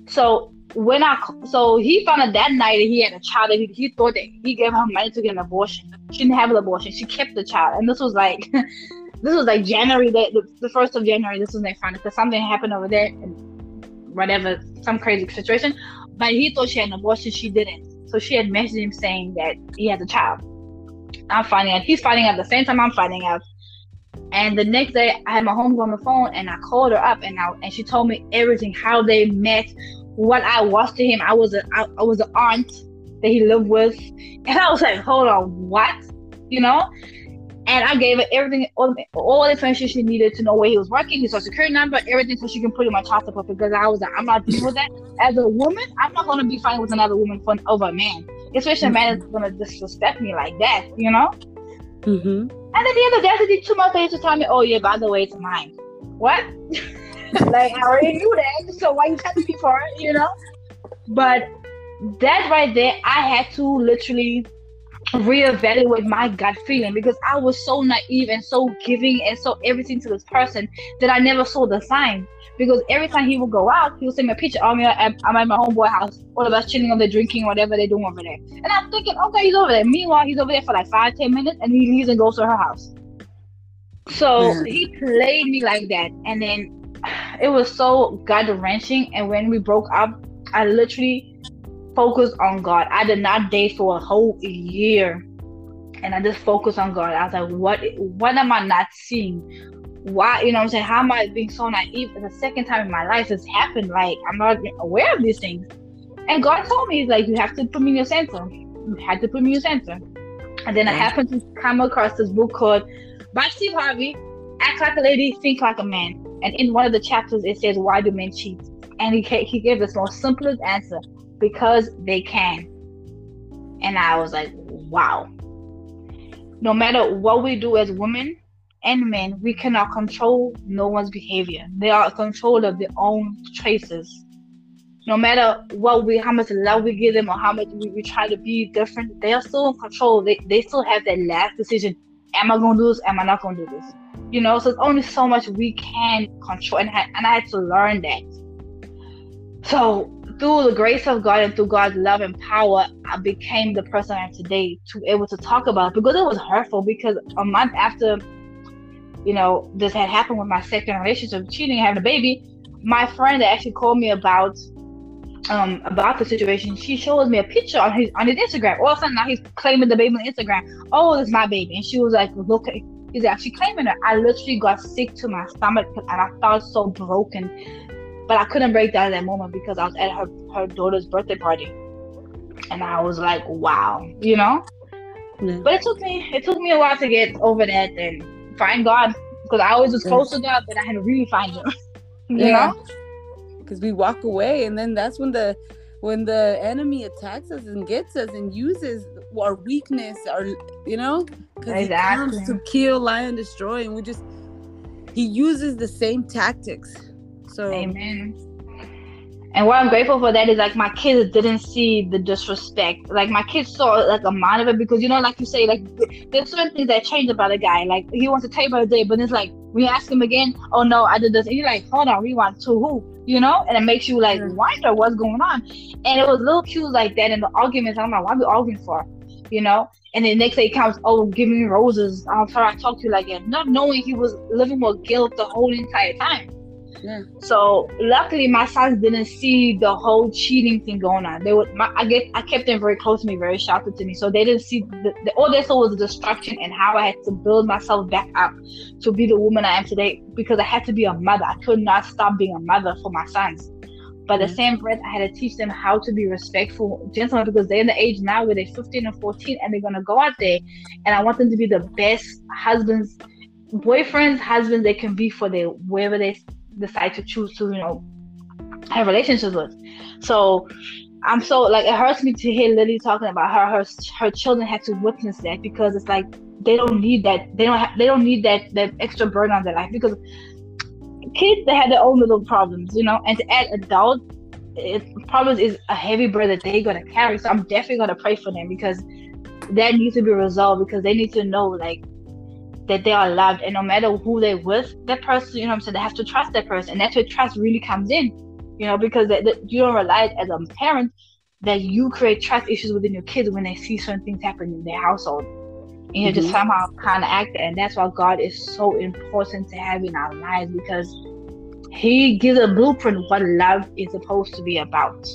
So when I so he found out that night that he had a child that he, he thought that he gave her money to get an abortion. She didn't have an abortion. She kept the child, and this was like *laughs* this was like January the, the first of January. This was found it because something happened over there. And whatever, some crazy situation. But he thought she had an abortion, she didn't. So she had messaged him saying that he has a child. I'm finding out. He's finding out the same time I'm finding out. And the next day, I had my homegirl on the phone, and I called her up, and I, and she told me everything, how they met, what I was to him. I was a I, I was an aunt that he lived with, and I was like, hold on, what? You know? And I gave her everything, all, all the information she needed to know where he was working, his social security number, everything, so she can put him on child support. Because I was like, I'm not dealing with that. As a woman, I'm not going to be fighting with another woman for over a man, especially a man that's going to disrespect me like that. You know? Mm-hmm. And then the other day, I did two months later to tell me, oh, yeah, by the way, it's mine. What? *laughs* like, I already knew that. So why you telling me for it, you know? But that right there, I had to literally reevaluate my gut feeling because I was so naive and so giving and so everything to this person that I never saw the sign. Because every time he would go out, he would send me a picture. Oh, I'm at, I'm at my homeboy house. All of us chilling over there, drinking, whatever they're doing over there. And I'm thinking, okay, he's over there. Meanwhile, he's over there for like five, ten minutes, and he leaves and goes to her house. So he played me like that, and then *sighs* it was so gut wrenching. And when we broke up, I literally focused on God. I did not date for a whole year, and I just focused on God. I was like, what? What am I not seeing? Why? You know, what I'm saying, how am I being so naive? the second time in my life this happened. Like I'm not aware of these things. And God told me, He's like, you have to put me in your center. You had to put me in your center. And then I happened to come across this book called by Steve Harvey, Act Like a Lady, Think Like a Man. And in one of the chapters, it says, Why do men cheat? And he, he gave this most simplest answer because they can. And I was like, wow. No matter what we do as women and men, we cannot control no one's behavior. They are in control of their own choices. No matter what we, how much love we give them, or how much we, we try to be different, they are still in control. They, they still have that last decision am I going to do this? Am I not going to do this? You know, so it's only so much we can control, and, and I had to learn that. So through the grace of God and through God's love and power, I became the person I am today to be able to talk about it because it was hurtful. Because a month after, you know, this had happened with my second relationship, cheating, having a baby, my friend actually called me about um, about the situation, she shows me a picture on his on his Instagram. All of a sudden now he's claiming the baby on Instagram. Oh, it's my baby. And she was like, look, he's actually claiming it. I literally got sick to my stomach and I felt so broken. But I couldn't break down at that moment because I was at her, her daughter's birthday party. And I was like, wow, you know? But it took me it took me a while to get over that and find God. Because I always was close to God, but I had to really find him. *laughs* you yeah. know? because we walk away and then that's when the when the enemy attacks us and gets us and uses our weakness our you know because exactly. he comes to kill lie and destroy and we just he uses the same tactics so amen and what I'm grateful for that is like my kids didn't see the disrespect. Like my kids saw like a amount of it because you know, like you say, like there's certain things that change about a guy. Like he wants to tell you about a day, but it's like we ask him again, oh no, I did this. And you're like, hold on, rewind to who? you know, and it makes you like wonder what's going on. And it was little cues like that in the arguments. I'm like, why are we arguing for? You know? And then next day he comes, oh, give me roses. I'm sorry I talked to you like that. Not knowing he was living with guilt the whole entire time. Yeah. So luckily, my sons didn't see the whole cheating thing going on. They would, my, I get, I kept them very close to me, very sheltered to me. So they didn't see the, the, all they saw was the destruction and how I had to build myself back up to be the woman I am today because I had to be a mother. I could not stop being a mother for my sons. But mm-hmm. the same breath, I had to teach them how to be respectful gentlemen because they're in the age now where they're 15 and 14 and they're gonna go out there, and I want them to be the best husbands, boyfriends, husbands they can be for their wherever they decide to choose to, you know, have relationships with. So I'm so like it hurts me to hear Lily talking about her her her children had to witness that because it's like they don't need that they don't have, they don't need that that extra burden on their life because kids they have their own little problems you know and to add adult it problems is a heavy burden that they're gonna carry so I'm definitely gonna pray for them because that needs to be resolved because they need to know like that they are loved and no matter who they're with that person you know i'm saying they have to trust that person and that's where trust really comes in you know because they, they, you don't realize as a parent that you create trust issues within your kids when they see certain things happen in their household and you mm-hmm. just somehow kind of act and that's why god is so important to have in our lives because he gives a blueprint what love is supposed to be about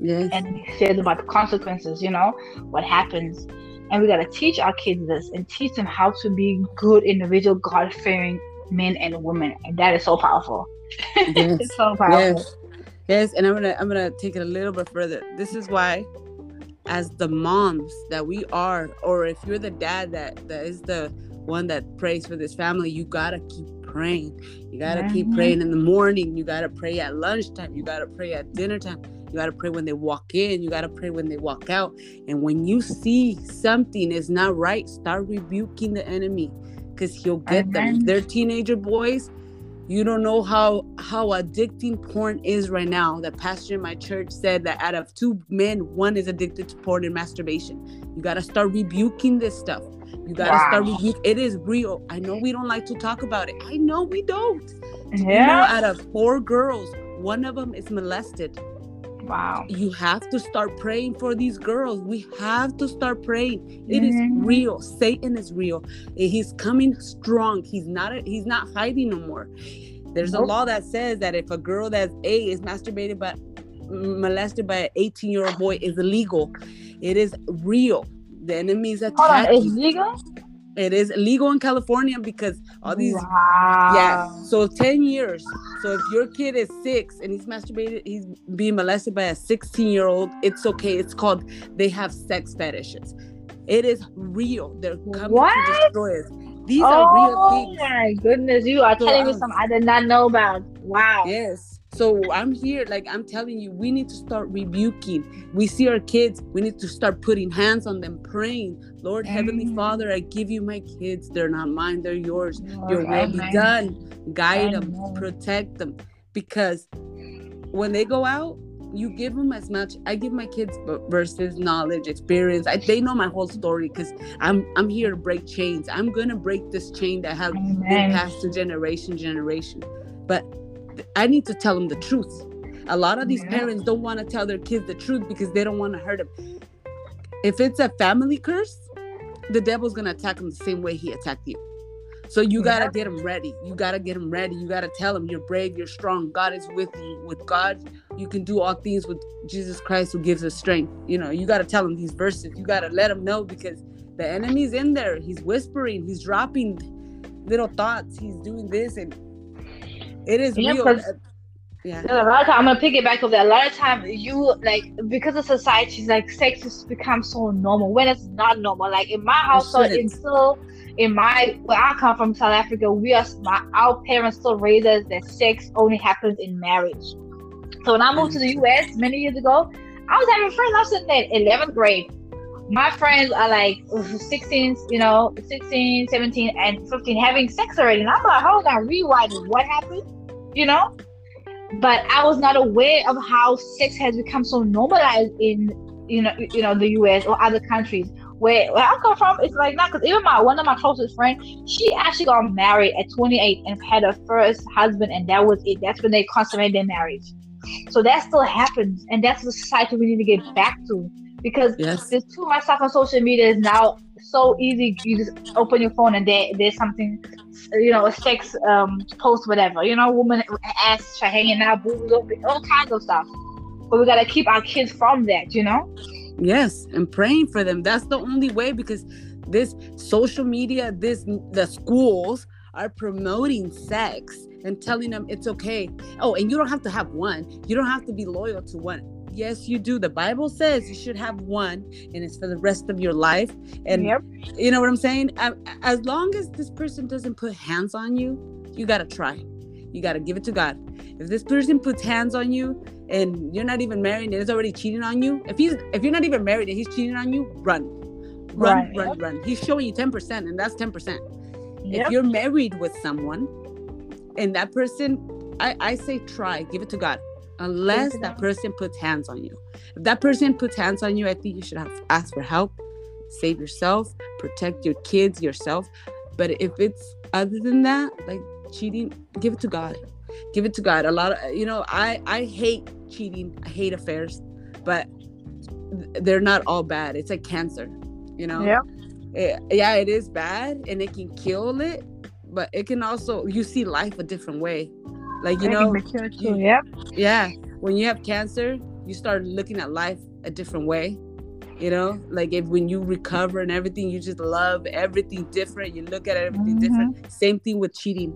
Yes. And he says about the consequences, you know, what happens. And we gotta teach our kids this and teach them how to be good individual, God fearing men and women. And that is so powerful. *laughs* Yes. it's so powerful. Yes. Yes, and I'm gonna I'm gonna take it a little bit further. This is why as the moms that we are, or if you're the dad that that is the one that prays for this family, you gotta keep praying. You gotta mm-hmm. keep praying in the morning. You gotta pray at lunchtime. You gotta pray at dinner time. You gotta pray when they walk in. You gotta pray when they walk out. And when you see something is not right, start rebuking the enemy because he'll get them. They're teenager boys, you don't know how how addicting porn is right now. The pastor in my church said that out of two men, one is addicted to porn and masturbation. You gotta start rebuking this stuff. You gotta wow. start rebuking. It is real. I know we don't like to talk about it. I know we don't. Yeah. You know, out of four girls, one of them is molested. Wow. You have to start praying for these girls. We have to start praying. It is mm-hmm. real. Satan is real. He's coming strong. He's not he's not hiding no more. There's nope. a law that says that if a girl that's A is masturbated by molested by an 18 year old boy is illegal. It is real. The enemy's attacking. Hold on, is legal? It is legal in California because all these wow. yeah. So 10 years. So if your kid is six and he's masturbated, he's being molested by a 16 year old, it's okay. It's called they have sex fetishes. It is real. They're coming what? to destroy us. These oh, are real things. Oh my goodness, you are so, telling me um, something I did not know about. Wow. Yes. So I'm here, like I'm telling you, we need to start rebuking. We see our kids, we need to start putting hands on them, praying. Lord, Amen. Heavenly mm-hmm. Father, I give you my kids. They're not mine, they're yours. Lord, Your will be done. Guide Amen. them, protect them. Because when they go out, you give them as much. I give my kids verses, knowledge, experience. I, they know my whole story because I'm I'm here to break chains. I'm gonna break this chain that has Amen. been passed to generation, generation. But I need to tell them the truth. A lot of these yeah. parents don't want to tell their kids the truth because they don't want to hurt them. If it's a family curse, the devil's going to attack them the same way he attacked you. So you got to get them ready. You got to get them ready. You got to tell them you're brave, you're strong. God is with you. With God, you can do all things with Jesus Christ who gives us strength. You know, you got to tell them these verses. You got to let them know because the enemy's in there. He's whispering, he's dropping little thoughts. He's doing this and it is yeah, real. Yeah. A lot of time, I'm gonna pick it back up that. A lot of time, you like because of society, like sex has become so normal when it's not normal. Like in my household, it's still in my where I come from, South Africa, we are my, our parents still raise us that sex only happens in marriage. So when I moved to the U.S. many years ago, I was having friends. I was in there 11th grade. My friends are like 16, you know, 16, 17, and 15 having sex already. And I'm like, hold on, rewind. What happened? you know but i was not aware of how sex has become so normalized in you know you know the us or other countries where, where i come from it's like not because even my one of my closest friends she actually got married at 28 and had her first husband and that was it that's when they consummated their marriage so that still happens and that's the society we need to get back to because yes. there's too much stuff on social media is now so easy you just open your phone and there, there's something you know, a sex um, post, whatever. You know, woman ass hanging out, boobs, all kinds of stuff. But we gotta keep our kids from that. You know. Yes, and praying for them. That's the only way because this social media, this the schools are promoting sex and telling them it's okay. Oh, and you don't have to have one. You don't have to be loyal to one yes you do. The bible says you should have one and it's for the rest of your life. And yep. you know what i'm saying? As long as this person doesn't put hands on you you got to try. You got to give it to god. If this person puts hands on you and you're not even married and is already cheating on you if he's if you're not even married and he's cheating on you run. Run right. run run. He's showing you 10% and that's 10% yep. if you're married with someone and that person I, I say try give it to god unless that person puts hands on you. If that person puts hands on you, I think you should have ask for help, save yourself, protect your kids, yourself. But if it's other than that, like cheating, give it to God. Give it to God. A lot of you know, I I hate cheating. I hate affairs, but they're not all bad. It's like cancer, you know. Yeah. It, yeah, it is bad and it can kill it, but it can also you see life a different way like you know, you, yeah, yeah. When you have cancer, you start looking at life a different way you know like if when you recover and everything you just love everything different you look at everything mm-hmm. different same thing with cheating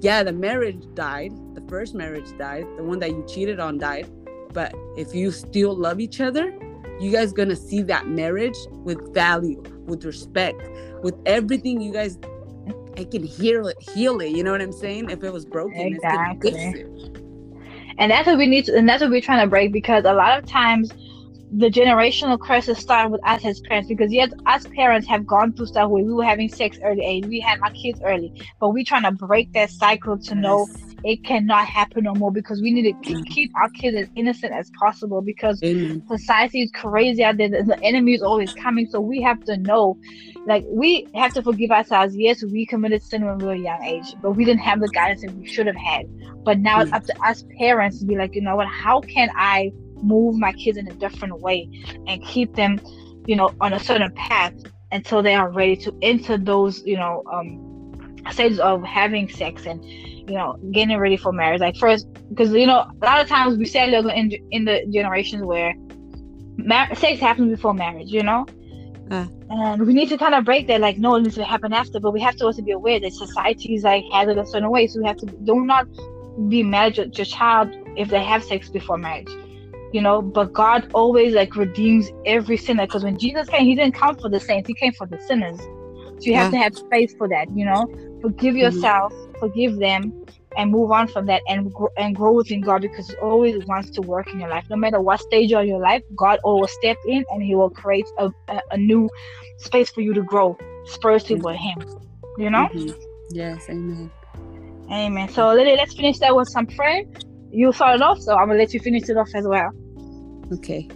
yeah the marriage died the first marriage died the one that you cheated on died but if you still love each other you guys gonna see that marriage with value with respect with everything you guys I can heal it heal it you know what i'm saying? If it was broken exactly. and that's what we need to, and that's what we're trying to break because a lot of times the generational curses start with us as parents because yes, us parents have gone through stuff where we were having sex early age, we had our kids early, but we're trying to break that cycle to know it cannot happen no more because we need to keep our kids as innocent as possible because Amen. society is crazy out there. The enemy is always coming, so we have to know, like we have to forgive ourselves. Yes, we committed sin when we were a young age, but we didn't have the guidance that we should have had. But now it's up to us parents to be like, you know what? How can I move my kids in a different way and keep them, you know, on a certain path until they are ready to enter those, you know, um, stages of having sex and, you know, getting ready for marriage. Like first, because you know, a lot of times we say in in the generations where mar- sex happens before marriage, you know. Uh. And we need to kind of break that, like, no, it needs to happen after, but we have to also be aware that society is like has it a certain way. So we have to do not be mad at your child if they have sex before marriage you know but god always like redeems every sinner because when jesus came he didn't come for the saints he came for the sinners so you have yeah. to have space for that you know forgive mm-hmm. yourself mm-hmm. forgive them and move on from that and and grow within god because he always wants to work in your life no matter what stage of your life god always step in and he will create a, a, a new space for you to grow spiritually with him you know mm-hmm. yes amen amen so lily let's finish that with some prayer you started off, so I'm gonna let you finish it off as well. Okay.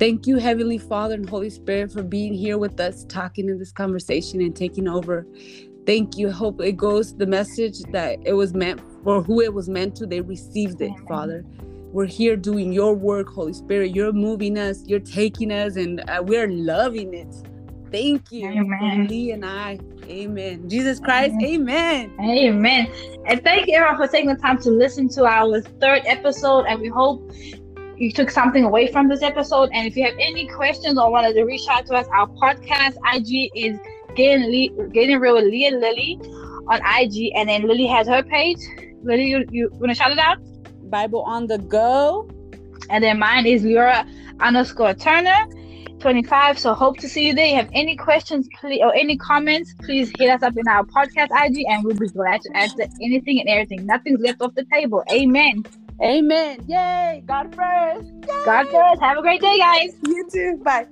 Thank you, Heavenly Father and Holy Spirit, for being here with us, talking in this conversation and taking over. Thank you. Hope it goes the message that it was meant for who it was meant to. They received it. Father. We're here doing your work, Holy Spirit. You're moving us, you're taking us, and uh, we're loving it. Thank you, Amen. Lee and I. Amen. Jesus Christ, amen. Amen. And thank you everyone for taking the time to listen to our third episode. And we hope you took something away from this episode. And if you have any questions or wanted to reach out to us, our podcast IG is Getting, Le- Getting Real with Lee and Lily on IG. And then Lily has her page. Lily, you, you want to shout it out? Bible on the go. And then mine is Laura underscore Turner. 25. So hope to see you there. You have any questions please, or any comments, please hit us up in our podcast IG and we'll be glad to answer anything and everything. Nothing's left off the table. Amen. Amen. Yay. God first. Yay. God first. Have a great day, guys. You too. Bye.